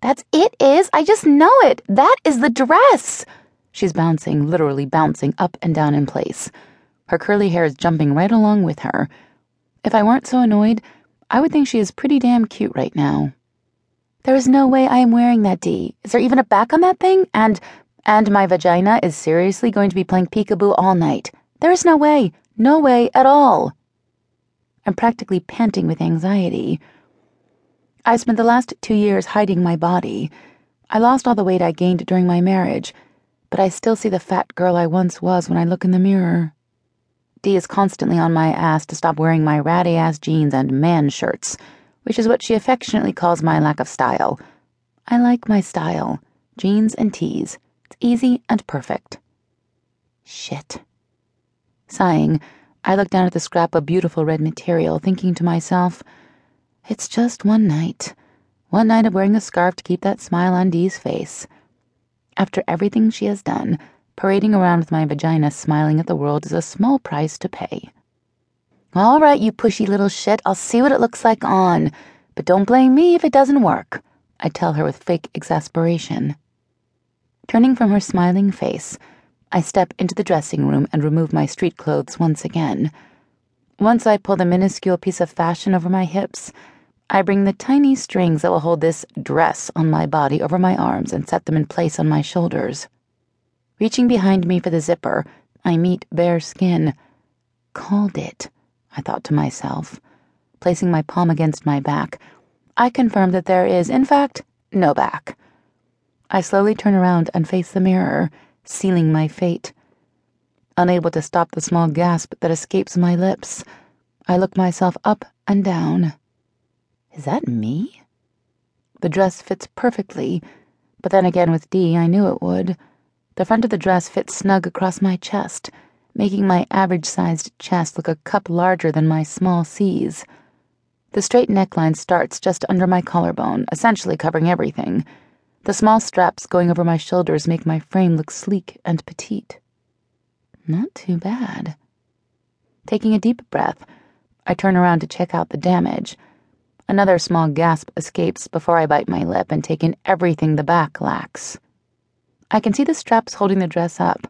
That's it, is? I just know it. That is the dress. She's bouncing, literally bouncing up and down in place. Her curly hair is jumping right along with her. If I weren't so annoyed, I would think she is pretty damn cute right now. There is no way I am wearing that, Dee. Is there even a back on that thing? And and my vagina is seriously going to be playing peekaboo all night. There is no way. No way at all. I'm practically panting with anxiety. I spent the last two years hiding my body. I lost all the weight I gained during my marriage, but I still see the fat girl I once was when I look in the mirror. Dee is constantly on my ass to stop wearing my ratty ass jeans and man shirts, which is what she affectionately calls my lack of style. I like my style jeans and tees. It's easy and perfect. Shit. Sighing, I look down at the scrap of beautiful red material, thinking to myself, it's just one night. One night of wearing a scarf to keep that smile on Dee's face. After everything she has done, Parading around with my vagina smiling at the world is a small price to pay. All right, you pushy little shit, I'll see what it looks like on. But don't blame me if it doesn't work, I tell her with fake exasperation. Turning from her smiling face, I step into the dressing room and remove my street clothes once again. Once I pull the minuscule piece of fashion over my hips, I bring the tiny strings that will hold this dress on my body over my arms and set them in place on my shoulders. Reaching behind me for the zipper, I meet bare skin. Called it, I thought to myself. Placing my palm against my back, I confirm that there is, in fact, no back. I slowly turn around and face the mirror, sealing my fate. Unable to stop the small gasp that escapes my lips, I look myself up and down. Is that me? The dress fits perfectly, but then again with Dee, I knew it would. The front of the dress fits snug across my chest, making my average sized chest look a cup larger than my small C's. The straight neckline starts just under my collarbone, essentially covering everything. The small straps going over my shoulders make my frame look sleek and petite. Not too bad. Taking a deep breath, I turn around to check out the damage. Another small gasp escapes before I bite my lip and take in everything the back lacks. I can see the straps holding the dress up,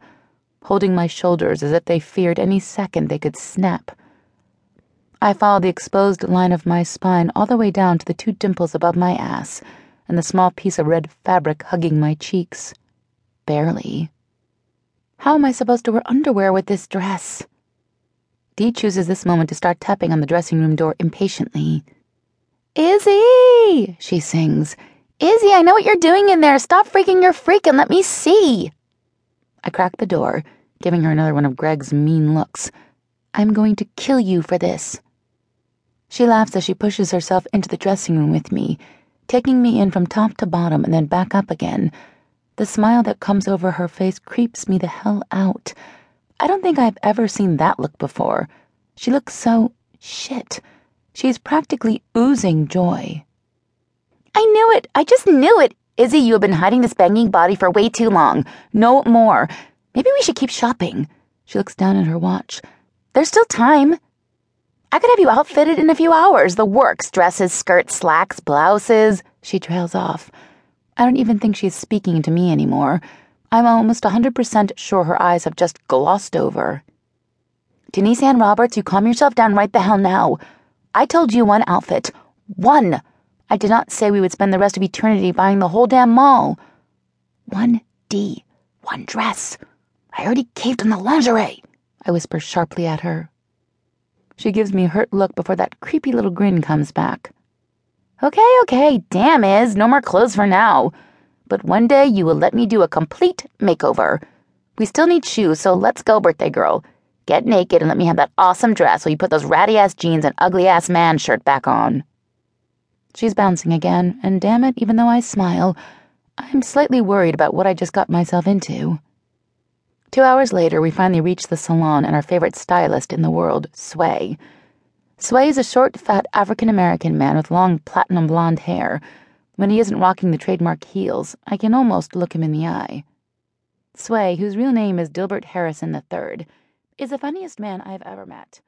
holding my shoulders as if they feared any second they could snap. I follow the exposed line of my spine all the way down to the two dimples above my ass and the small piece of red fabric hugging my cheeks. Barely. How am I supposed to wear underwear with this dress? Dee chooses this moment to start tapping on the dressing room door impatiently. Izzy! she sings Izzy, I know what you're doing in there. Stop freaking your freak and let me see. I crack the door, giving her another one of Greg's mean looks. I'm going to kill you for this. She laughs as she pushes herself into the dressing room with me, taking me in from top to bottom and then back up again. The smile that comes over her face creeps me the hell out. I don't think I've ever seen that look before. She looks so shit. She's practically oozing joy. I knew it. I just knew it. Izzy, you have been hiding this banging body for way too long. No more. Maybe we should keep shopping. She looks down at her watch. There's still time. I could have you outfitted in a few hours. The works dresses, skirts, slacks, blouses. She trails off. I don't even think she's speaking to me anymore. I'm almost a 100% sure her eyes have just glossed over. Denise Ann Roberts, you calm yourself down right the hell now. I told you one outfit. One. I did not say we would spend the rest of eternity buying the whole damn mall. One Dee, one dress. I already caved on the lingerie, I whisper sharply at her. She gives me a hurt look before that creepy little grin comes back. Okay, okay, damn Iz, no more clothes for now. But one day you will let me do a complete makeover. We still need shoes, so let's go, birthday girl. Get naked and let me have that awesome dress while you put those ratty ass jeans and ugly ass man shirt back on. She's bouncing again, and damn it, even though I smile, I'm slightly worried about what I just got myself into. Two hours later, we finally reach the salon and our favorite stylist in the world, Sway. Sway is a short, fat African American man with long platinum blonde hair. When he isn't rocking the trademark heels, I can almost look him in the eye. Sway, whose real name is Dilbert Harrison III, is the funniest man I've ever met.